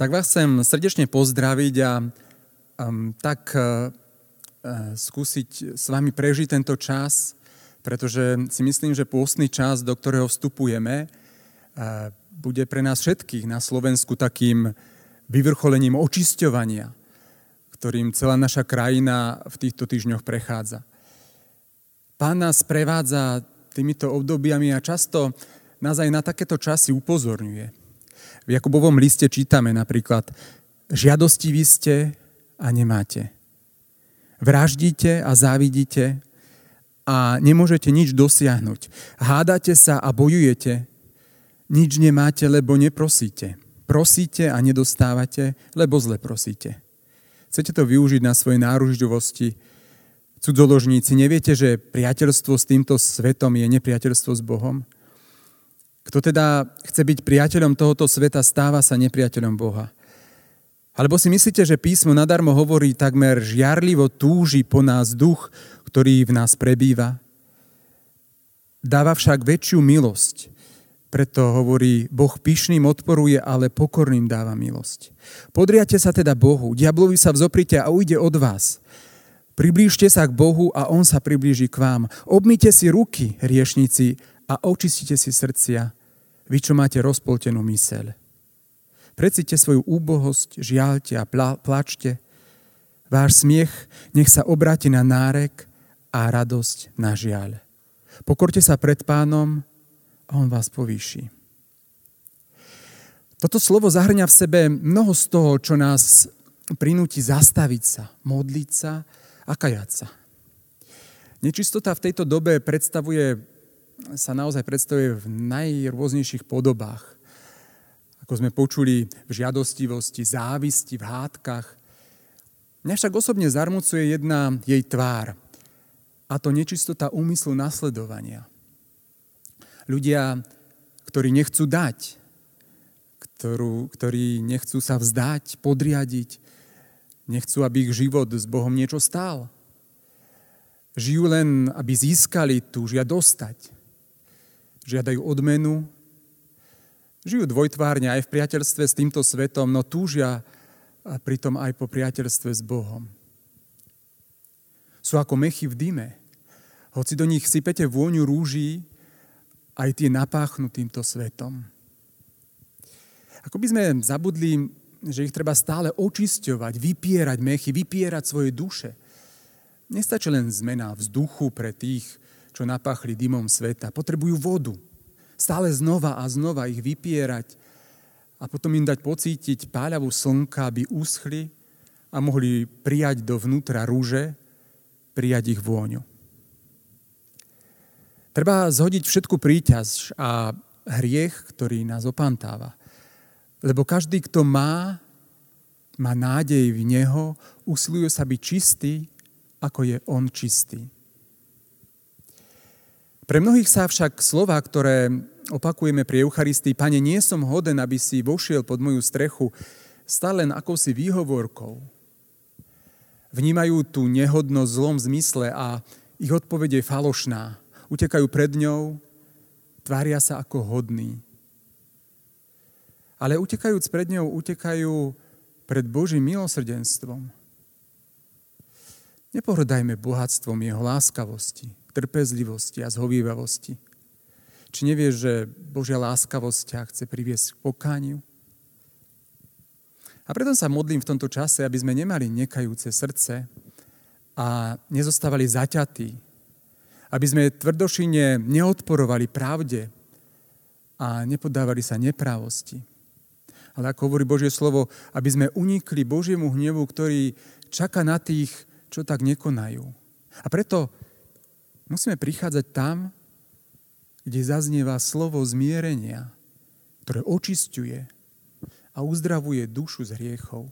Tak vás chcem srdečne pozdraviť a um, tak uh, skúsiť s vami prežiť tento čas, pretože si myslím, že pôstny čas, do ktorého vstupujeme, uh, bude pre nás všetkých na Slovensku takým vyvrcholením očisťovania, ktorým celá naša krajina v týchto týždňoch prechádza. Pán nás prevádza týmito obdobiami a často nás aj na takéto časy upozorňuje. V Jakubovom liste čítame napríklad, žiadostiví ste a nemáte. Vraždíte a závidíte a nemôžete nič dosiahnuť. Hádate sa a bojujete, nič nemáte, lebo neprosíte. Prosíte a nedostávate, lebo zle prosíte. Chcete to využiť na svojej náružďovosti, cudzoložníci, neviete, že priateľstvo s týmto svetom je nepriateľstvo s Bohom? Kto teda chce byť priateľom tohoto sveta, stáva sa nepriateľom Boha. Alebo si myslíte, že písmo nadarmo hovorí takmer žiarlivo túži po nás duch, ktorý v nás prebýva? Dáva však väčšiu milosť. Preto hovorí, Boh pyšným odporuje, ale pokorným dáva milosť. Podriate sa teda Bohu, diablovi sa vzoprite a ujde od vás. Priblížte sa k Bohu a On sa priblíži k vám. Obmite si ruky, hriešnici, a očistite si srdcia, vy, čo máte rozpoltenú myseľ. Precite svoju úbohosť, žiaľte a plačte. Váš smiech nech sa obráti na nárek a radosť na žiaľ. Pokorte sa pred pánom a on vás povýši. Toto slovo zahrňa v sebe mnoho z toho, čo nás prinúti zastaviť sa, modliť sa a kajať sa. Nečistota v tejto dobe predstavuje sa naozaj predstavuje v najrôznejších podobách. Ako sme počuli v žiadostivosti, závisti, v hádkach. Mňa však osobne zarmucuje jedna jej tvár. A to nečistota úmyslu nasledovania. Ľudia, ktorí nechcú dať, ktorú, ktorí nechcú sa vzdať, podriadiť, nechcú, aby ich život s Bohom niečo stál. Žijú len, aby získali, túžia dostať žiadajú odmenu, žijú dvojtvárne aj v priateľstve s týmto svetom, no túžia a pritom aj po priateľstve s Bohom. Sú ako mechy v dyme. Hoci do nich sypete vôňu rúží, aj tie napáchnú týmto svetom. Ako by sme zabudli, že ich treba stále očisťovať, vypierať mechy, vypierať svoje duše. Nestačí len zmena vzduchu pre tých, čo napachli dymom sveta. Potrebujú vodu. Stále znova a znova ich vypierať a potom im dať pocítiť páľavu slnka, aby uschli a mohli prijať dovnútra rúže, prijať ich vôňu. Treba zhodiť všetku príťaž a hriech, ktorý nás opantáva. Lebo každý, kto má, má nádej v Neho, usiluje sa byť čistý, ako je On čistý. Pre mnohých sa však slova, ktoré opakujeme pri Eucharistii, Pane, nie som hoden, aby si vošiel pod moju strechu, stále len akousi výhovorkou. Vnímajú tú nehodnosť v zlom zmysle a ich odpovede je falošná. Utekajú pred ňou, tvária sa ako hodní. Ale utekajúc pred ňou, utekajú pred Božím milosrdenstvom. Nepohrdajme bohatstvom jeho láskavosti trpezlivosti a zhovývavosti. Či nevieš, že Božia láskavosť ťa chce priviesť k pokániu? A preto sa modlím v tomto čase, aby sme nemali nekajúce srdce a nezostávali zaťatí, aby sme tvrdošine neodporovali pravde a nepodávali sa neprávosti. Ale ako hovorí Božie slovo, aby sme unikli Božiemu hnevu, ktorý čaká na tých, čo tak nekonajú. A preto Musíme prichádzať tam, kde zaznieva slovo zmierenia, ktoré očisťuje a uzdravuje dušu z hriechov.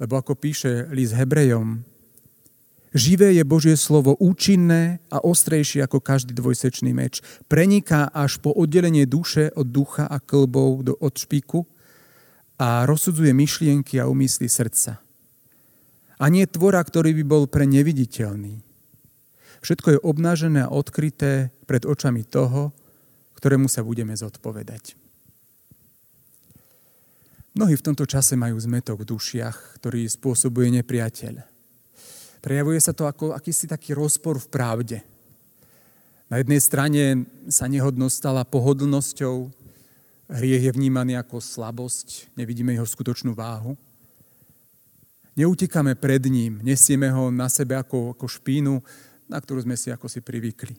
Lebo ako píše list Hebrejom, živé je Božie slovo účinné a ostrejšie ako každý dvojsečný meč. Preniká až po oddelenie duše od ducha a klbov do od špiku a rozsudzuje myšlienky a umysly srdca. A nie tvora, ktorý by bol pre neviditeľný, Všetko je obnážené a odkryté pred očami toho, ktorému sa budeme zodpovedať. Mnohí v tomto čase majú zmetok v dušiach, ktorý spôsobuje nepriateľ. Prejavuje sa to ako akýsi taký rozpor v pravde. Na jednej strane sa nehodnosť stala pohodlnosťou, hriech je vnímaný ako slabosť, nevidíme jeho skutočnú váhu. Neutekáme pred ním, nesieme ho na sebe ako, ako špínu, na ktorú sme si ako si privykli.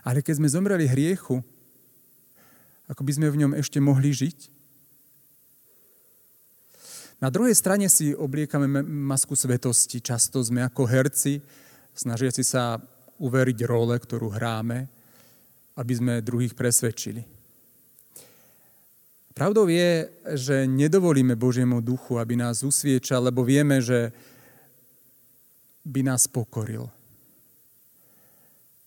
Ale keď sme zomreli hriechu, ako by sme v ňom ešte mohli žiť? Na druhej strane si obliekame masku svetosti. Často sme ako herci, snažiaci sa uveriť role, ktorú hráme, aby sme druhých presvedčili. Pravdou je, že nedovolíme Božiemu duchu, aby nás usviečal, lebo vieme, že by nás pokoril.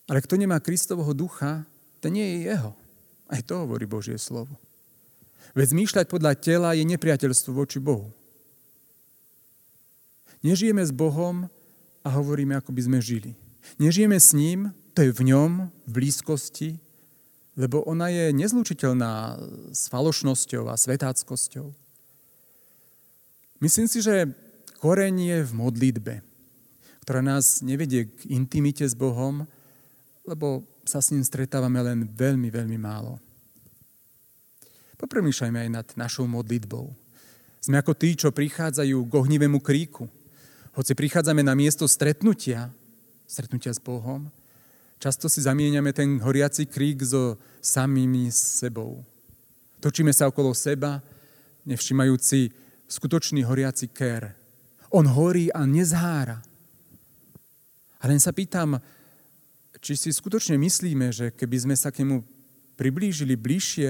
Ale kto nemá Kristovho ducha, ten nie je jeho. Aj to hovorí Božie slovo. Veď zmýšľať podľa tela je nepriateľstvo voči Bohu. Nežijeme s Bohom a hovoríme, ako by sme žili. Nežijeme s ním, to je v ňom, v blízkosti, lebo ona je nezlučiteľná s falošnosťou a svetáckosťou. Myslím si, že koreň je v modlitbe, ktorá nás nevedie k intimite s Bohom, lebo sa s ním stretávame len veľmi, veľmi málo. Popremýšľajme aj nad našou modlitbou. Sme ako tí, čo prichádzajú k ohnivému kríku, hoci prichádzame na miesto stretnutia, stretnutia s Bohom, často si zamieňame ten horiaci krík so samými sebou. Točíme sa okolo seba, nevšimajúci skutočný horiaci kér. On horí a nezhára. A len sa pýtam, či si skutočne myslíme, že keby sme sa k nemu priblížili bližšie,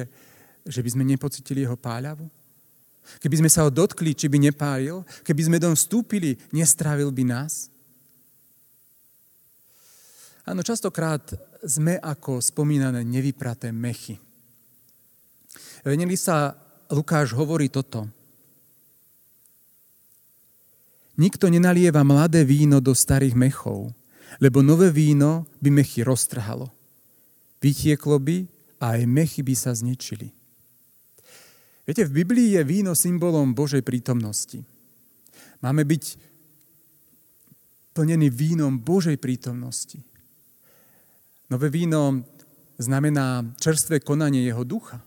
že by sme nepocitili jeho páľavu? Keby sme sa ho dotkli, či by nepálil, keby sme do vstúpili, nestrávil by nás? Áno, častokrát sme ako spomínané nevypraté mechy. sa Lukáš hovorí toto. Nikto nenalieva mladé víno do starých mechov, lebo nové víno by mechy roztrhalo. Vytieklo by a aj mechy by sa zničili. Viete, v Biblii je víno symbolom Božej prítomnosti. Máme byť plnený vínom Božej prítomnosti. Nové víno znamená čerstvé konanie jeho ducha.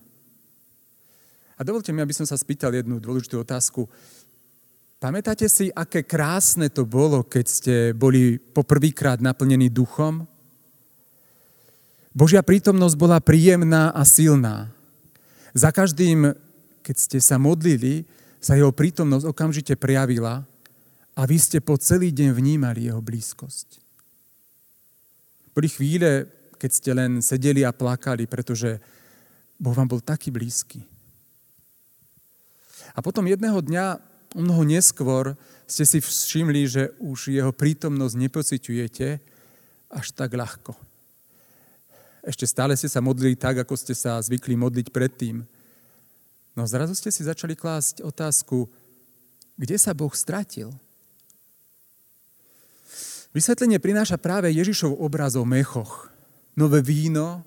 A dovolte mi, aby som sa spýtal jednu dôležitú otázku. Pamätáte si, aké krásne to bolo, keď ste boli poprvýkrát naplnení duchom? Božia prítomnosť bola príjemná a silná. Za každým keď ste sa modlili, sa jeho prítomnosť okamžite prejavila a vy ste po celý deň vnímali jeho blízkosť. Boli chvíle, keď ste len sedeli a plakali, pretože Boh vám bol taký blízky. A potom jedného dňa, o mnoho neskôr, ste si všimli, že už jeho prítomnosť nepociťujete až tak ľahko. Ešte stále ste sa modlili tak, ako ste sa zvykli modliť predtým. No zrazu ste si začali klásť otázku, kde sa Boh stratil? Vysvetlenie prináša práve Ježišov obraz o mechoch. Nové víno,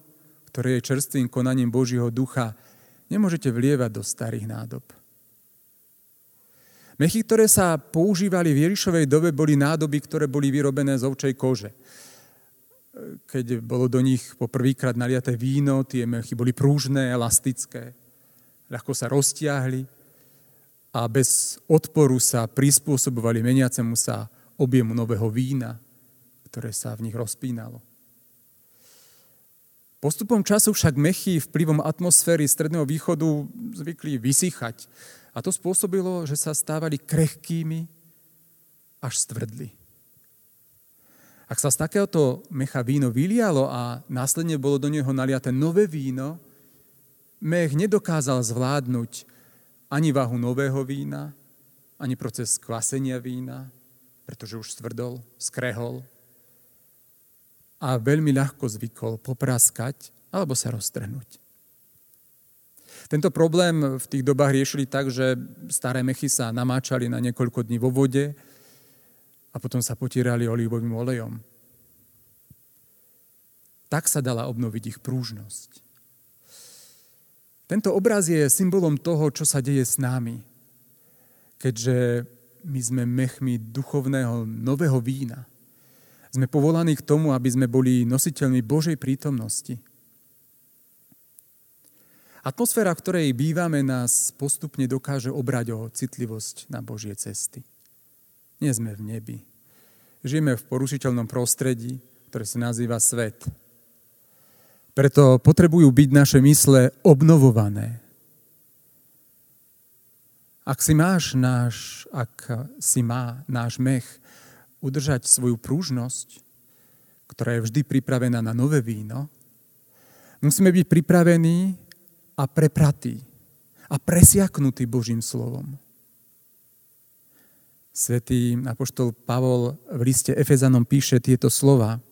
ktoré je čerstvým konaním Božího ducha, nemôžete vlievať do starých nádob. Mechy, ktoré sa používali v Ježišovej dobe, boli nádoby, ktoré boli vyrobené z ovčej kože. Keď bolo do nich poprvýkrát naliaté víno, tie mechy boli prúžne, elastické ľahko sa roztiahli a bez odporu sa prispôsobovali meniacemu sa objemu nového vína, ktoré sa v nich rozpínalo. Postupom času však mechy vplyvom atmosféry Stredného východu zvykli vysychať a to spôsobilo, že sa stávali krehkými až stvrdli. Ak sa z takéhoto mecha víno vylialo a následne bolo do neho naliaté nové víno, mech nedokázal zvládnuť ani váhu nového vína, ani proces kvasenia vína, pretože už stvrdol, skrehol a veľmi ľahko zvykol popraskať alebo sa roztrhnúť. Tento problém v tých dobách riešili tak, že staré mechy sa namáčali na niekoľko dní vo vode a potom sa potierali olívovým olejom. Tak sa dala obnoviť ich prúžnosť. Tento obraz je symbolom toho, čo sa deje s nami, keďže my sme mechmi duchovného nového vína. Sme povolaní k tomu, aby sme boli nositeľmi Božej prítomnosti. Atmosféra, v ktorej bývame, nás postupne dokáže obrať o citlivosť na Božie cesty. Nie sme v nebi. Žijeme v porušiteľnom prostredí, ktoré sa nazýva svet. Preto potrebujú byť naše mysle obnovované. Ak si máš náš, ak si má náš mech udržať svoju prúžnosť, ktorá je vždy pripravená na nové víno, musíme byť pripravení a prepratí a presiaknutí Božím slovom. Svetý apoštol Pavol v liste Efezanom píše tieto slova –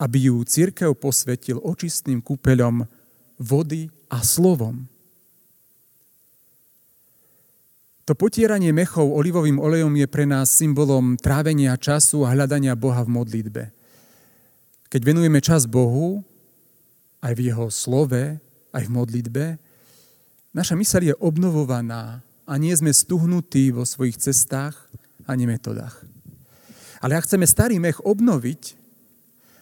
aby ju církev posvetil očistným kúpeľom vody a slovom. To potieranie mechov olivovým olejom je pre nás symbolom trávenia času a hľadania Boha v modlitbe. Keď venujeme čas Bohu, aj v Jeho slove, aj v modlitbe, naša myseľ je obnovovaná a nie sme stuhnutí vo svojich cestách ani metodách. Ale ak chceme starý mech obnoviť,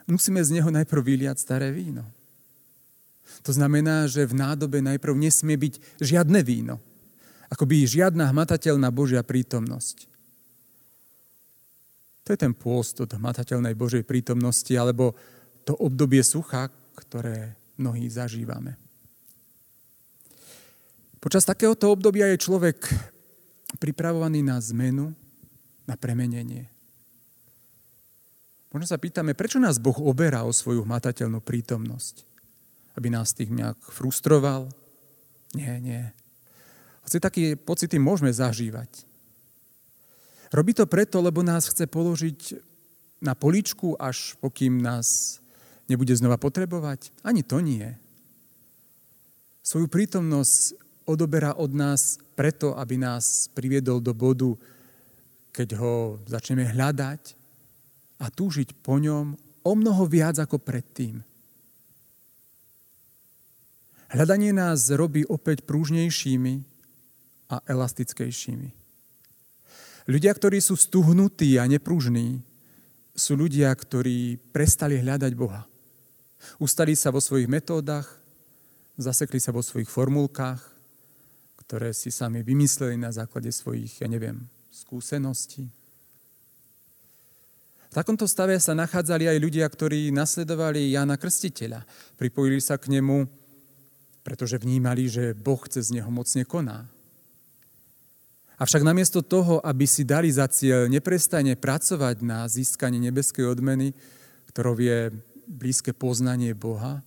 musíme z neho najprv vyliať staré víno. To znamená, že v nádobe najprv nesmie byť žiadne víno. Akoby žiadna hmatateľná Božia prítomnosť. To je ten pôst od hmatateľnej Božej prítomnosti, alebo to obdobie sucha, ktoré mnohí zažívame. Počas takéhoto obdobia je človek pripravovaný na zmenu, na premenenie. Možno sa pýtame, prečo nás Boh oberá o svoju hmatateľnú prítomnosť? Aby nás tým nejak frustroval? Nie, nie. Hoci také pocity môžeme zažívať. Robí to preto, lebo nás chce položiť na poličku, až pokým nás nebude znova potrebovať? Ani to nie. Svoju prítomnosť odoberá od nás preto, aby nás priviedol do bodu, keď ho začneme hľadať, a túžiť po ňom o mnoho viac ako predtým. Hľadanie nás robí opäť prúžnejšími a elastickejšími. Ľudia, ktorí sú stuhnutí a nepružní, sú ľudia, ktorí prestali hľadať Boha. Ustali sa vo svojich metódach, zasekli sa vo svojich formulkách, ktoré si sami vymysleli na základe svojich, ja neviem, skúseností. V takomto stave sa nachádzali aj ľudia, ktorí nasledovali Jána Krstiteľa. Pripojili sa k nemu, pretože vnímali, že Boh cez neho mocne koná. Avšak namiesto toho, aby si dali za cieľ neprestane pracovať na získanie nebeskej odmeny, ktorou je blízke poznanie Boha,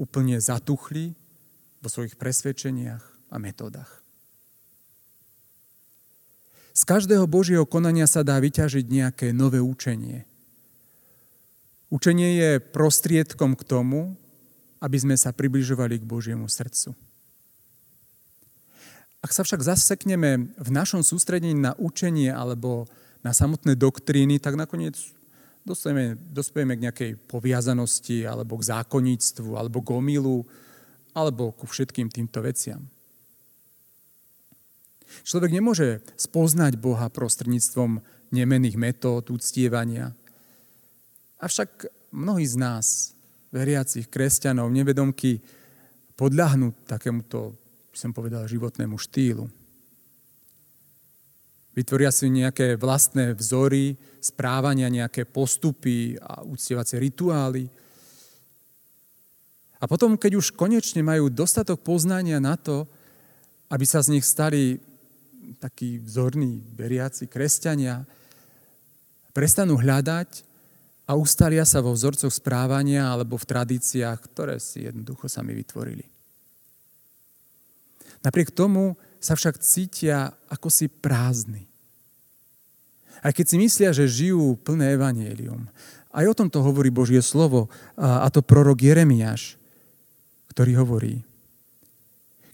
úplne zatuchli vo svojich presvedčeniach a metódach. Z každého Božieho konania sa dá vyťažiť nejaké nové učenie. Učenie je prostriedkom k tomu, aby sme sa približovali k Božiemu srdcu. Ak sa však zasekneme v našom sústredení na učenie alebo na samotné doktríny, tak nakoniec dospejeme, dospejeme k nejakej poviazanosti alebo k zákonníctvu alebo k omilu alebo ku všetkým týmto veciam. Človek nemôže spoznať Boha prostredníctvom nemených metód, uctievania. Avšak mnohí z nás, veriacich kresťanov, nevedomky, podľahnú takémuto, by som povedal, životnému štýlu. Vytvoria si nejaké vlastné vzory, správania, nejaké postupy a uctievacie rituály. A potom, keď už konečne majú dostatok poznania na to, aby sa z nich stali takí vzorní veriaci kresťania prestanú hľadať a ustalia sa vo vzorcoch správania alebo v tradíciách, ktoré si jednoducho sami vytvorili. Napriek tomu sa však cítia ako si prázdni. Aj keď si myslia, že žijú plné evanielium. Aj o tomto hovorí Božie slovo, a to prorok Jeremiáš, ktorý hovorí,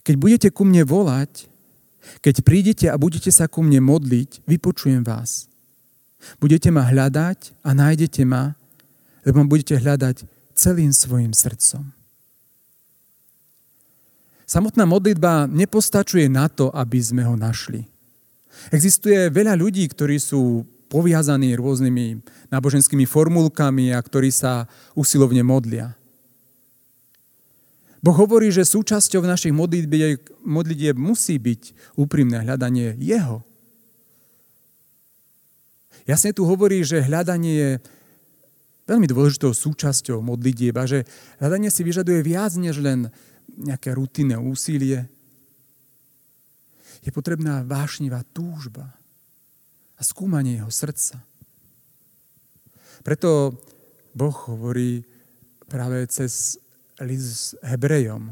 keď budete ku mne volať, keď prídete a budete sa ku mne modliť, vypočujem vás. Budete ma hľadať a nájdete ma, lebo ma budete hľadať celým svojim srdcom. Samotná modlitba nepostačuje na to, aby sme ho našli. Existuje veľa ľudí, ktorí sú poviazaní rôznymi náboženskými formulkami a ktorí sa usilovne modlia. Boh hovorí, že súčasťou našich modlitieb musí byť úprimné hľadanie Jeho. Jasne tu hovorí, že hľadanie je veľmi dôležitou súčasťou modlitieb a že hľadanie si vyžaduje viac než len nejaké rutinné úsilie. Je potrebná vášnivá túžba a skúmanie jeho srdca. Preto Boh hovorí práve cez list Hebrejom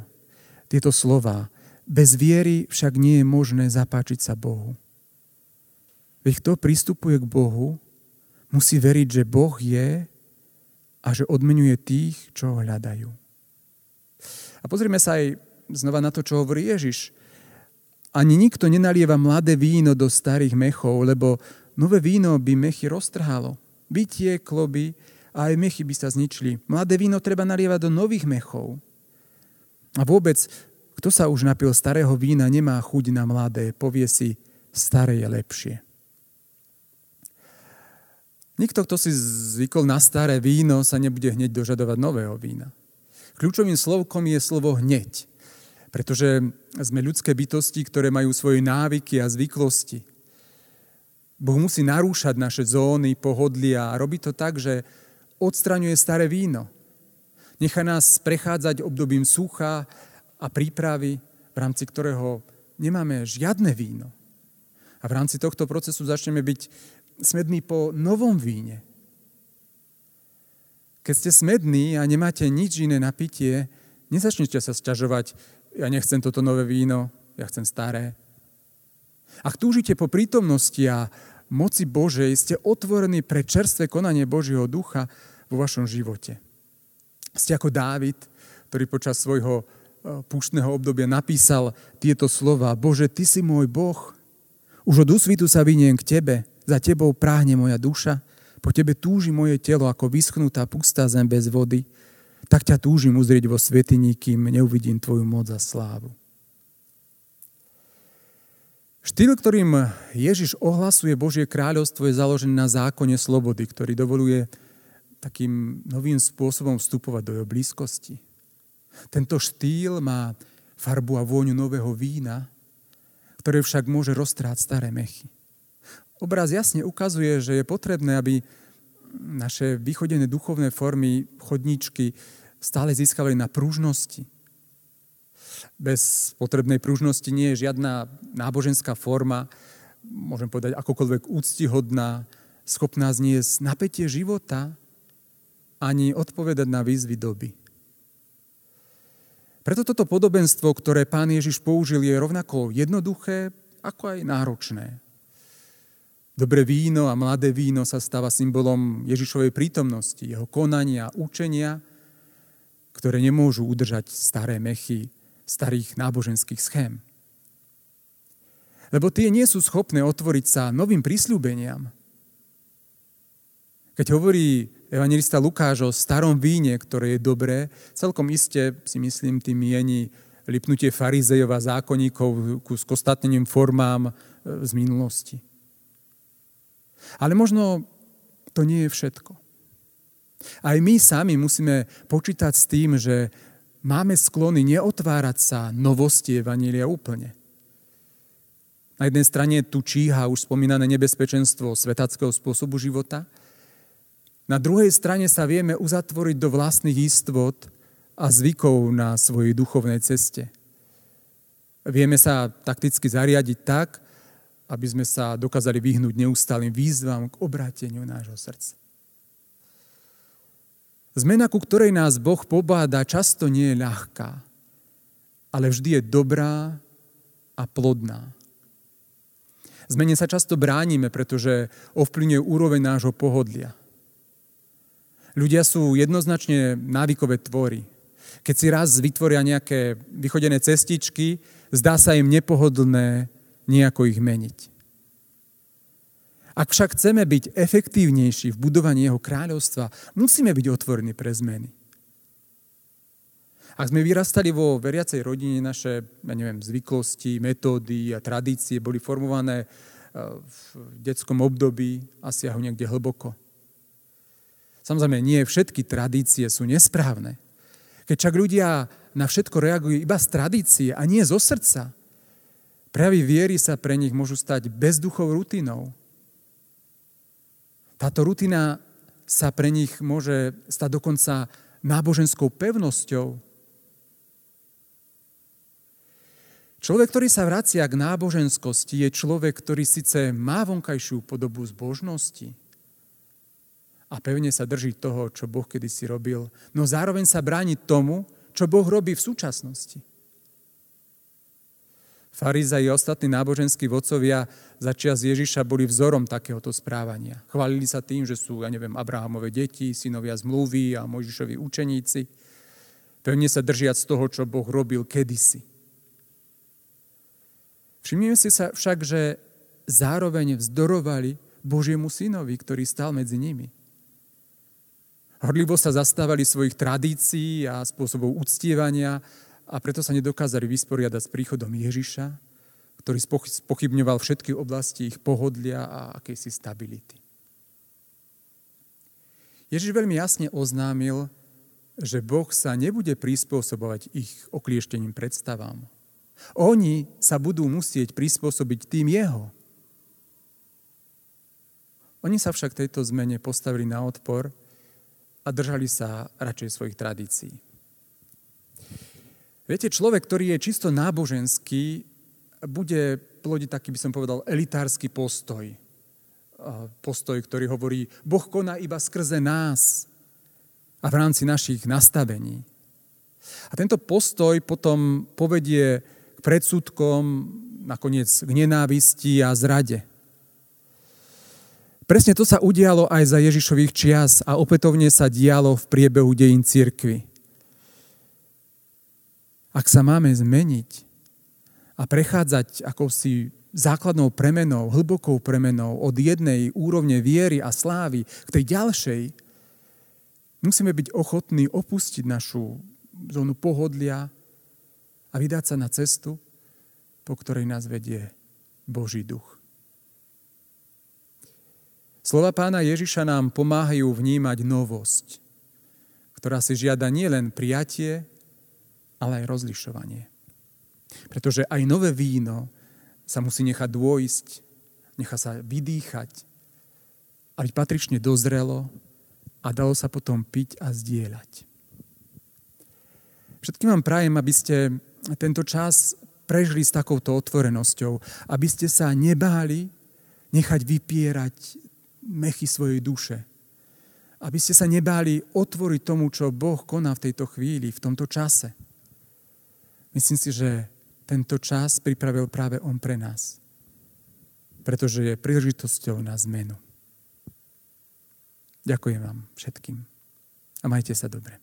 tieto slova. Bez viery však nie je možné zapáčiť sa Bohu. Veď kto pristupuje k Bohu, musí veriť, že Boh je a že odmenuje tých, čo ho hľadajú. A pozrime sa aj znova na to, čo hovorí Ježiš. Ani nikto nenalieva mladé víno do starých mechov, lebo nové víno by mechy roztrhalo. Bytie, kloby a aj mechy by sa zničili. Mladé víno treba nalievať do nových mechov. A vôbec, kto sa už napil starého vína, nemá chuť na mladé, povie si, staré je lepšie. Nikto, kto si zvykol na staré víno, sa nebude hneď dožadovať nového vína. Kľúčovým slovkom je slovo hneď, pretože sme ľudské bytosti, ktoré majú svoje návyky a zvyklosti. Boh musí narúšať naše zóny, pohodlia a robí to tak, že odstraňuje staré víno. Nechá nás prechádzať obdobím sucha a prípravy, v rámci ktorého nemáme žiadne víno. A v rámci tohto procesu začneme byť smedný po novom víne. Keď ste smední a nemáte nič iné na pitie, nezačnite sa sťažovať, ja nechcem toto nové víno, ja chcem staré. Ak túžite po prítomnosti a moci Božej, ste otvorení pre čerstvé konanie Božieho ducha vo vašom živote. Ste ako Dávid, ktorý počas svojho e, púštneho obdobia napísal tieto slova. Bože, Ty si môj Boh, už od úsvitu sa vyniem k Tebe. Za tebou práhne moja duša, po tebe túži moje telo ako vyschnutá pustá zem bez vody, tak ťa túžim uzrieť vo svetini, kým neuvidím tvoju moc a slávu. Štýl, ktorým Ježiš ohlasuje Božie kráľovstvo, je založený na zákone slobody, ktorý dovoluje takým novým spôsobom vstupovať do jeho blízkosti. Tento štýl má farbu a vôňu nového vína, ktoré však môže roztráť staré mechy. Obraz jasne ukazuje, že je potrebné, aby naše vychodené duchovné formy, chodníčky stále získavali na pružnosti. Bez potrebnej pružnosti nie je žiadna náboženská forma, môžem povedať akokoľvek úctihodná, schopná zniesť napätie života, ani odpovedať na výzvy doby. Preto toto podobenstvo, ktoré pán Ježiš použil, je rovnako jednoduché, ako aj náročné. Dobré víno a mladé víno sa stáva symbolom Ježišovej prítomnosti, jeho konania, učenia, ktoré nemôžu udržať staré mechy starých náboženských schém. Lebo tie nie sú schopné otvoriť sa novým prísľubeniam. Keď hovorí evangelista Lukáš o starom víne, ktoré je dobré, celkom iste si myslím tým mieni lipnutie farizejov a zákonníkov ku skostatneným formám e, z minulosti. Ale možno to nie je všetko. Aj my sami musíme počítať s tým, že máme sklony neotvárať sa novosti Evanília úplne. Na jednej strane tu číha už spomínané nebezpečenstvo svetackého spôsobu života, na druhej strane sa vieme uzatvoriť do vlastných istot a zvykov na svojej duchovnej ceste. Vieme sa takticky zariadiť tak, aby sme sa dokázali vyhnúť neustálým výzvam k obráteniu nášho srdca. Zmena, ku ktorej nás Boh pobáda, často nie je ľahká, ale vždy je dobrá a plodná. Zmene sa často bránime, pretože ovplyvňuje úroveň nášho pohodlia. Ľudia sú jednoznačne návykové tvory. Keď si raz vytvoria nejaké vychodené cestičky, zdá sa im nepohodlné nejako ich meniť. Ak však chceme byť efektívnejší v budovaní jeho kráľovstva, musíme byť otvorení pre zmeny. Ak sme vyrastali vo veriacej rodine, naše ja neviem, zvyklosti, metódy a tradície boli formované v detskom období a siahu niekde hlboko. Samozrejme, nie všetky tradície sú nesprávne. Keď čak ľudia na všetko reagujú iba z tradície a nie zo srdca, prejavy viery sa pre nich môžu stať bezduchou rutinou. Táto rutina sa pre nich môže stať dokonca náboženskou pevnosťou, Človek, ktorý sa vracia k náboženskosti, je človek, ktorý síce má vonkajšiu podobu zbožnosti a pevne sa drží toho, čo Boh kedysi robil, no zároveň sa bráni tomu, čo Boh robí v súčasnosti. Fariza i ostatní náboženskí vodcovia za čias Ježiša boli vzorom takéhoto správania. Chválili sa tým, že sú, ja neviem, Abrahamové deti, synovia zmluvy a Mojžišovi učeníci. Pevne sa držiac z toho, čo Boh robil kedysi. Všimnime si sa však, že zároveň vzdorovali Božiemu synovi, ktorý stal medzi nimi. Horlivo sa zastávali svojich tradícií a spôsobov uctievania a preto sa nedokázali vysporiadať s príchodom Ježiša, ktorý spochybňoval všetky oblasti ich pohodlia a akejsi stability. Ježiš veľmi jasne oznámil, že Boh sa nebude prispôsobovať ich oklieštením predstavám. Oni sa budú musieť prispôsobiť tým jeho. Oni sa však tejto zmene postavili na odpor a držali sa radšej svojich tradícií. Viete, človek, ktorý je čisto náboženský, bude plodiť taký, by som povedal, elitársky postoj. Postoj, ktorý hovorí, Boh koná iba skrze nás a v rámci našich nastavení. A tento postoj potom povedie predsudkom, nakoniec k nenávisti a zrade. Presne to sa udialo aj za Ježišových čias a opätovne sa dialo v priebehu dejín cirkvy. Ak sa máme zmeniť a prechádzať akousi základnou premenou, hlbokou premenou od jednej úrovne viery a slávy k tej ďalšej, musíme byť ochotní opustiť našu zónu pohodlia, a vydať sa na cestu, po ktorej nás vedie Boží duch. Slova pána Ježiša nám pomáhajú vnímať novosť, ktorá si žiada nielen prijatie, ale aj rozlišovanie. Pretože aj nové víno sa musí nechať dôjsť, nechá sa vydýchať, aby patrične dozrelo a dalo sa potom piť a zdieľať. Všetkým vám prajem, aby ste tento čas prežili s takouto otvorenosťou, aby ste sa nebáli nechať vypierať mechy svojej duše. Aby ste sa nebáli otvoriť tomu, čo Boh koná v tejto chvíli, v tomto čase. Myslím si, že tento čas pripravil práve On pre nás. Pretože je príležitosťou na zmenu. Ďakujem vám všetkým a majte sa dobre.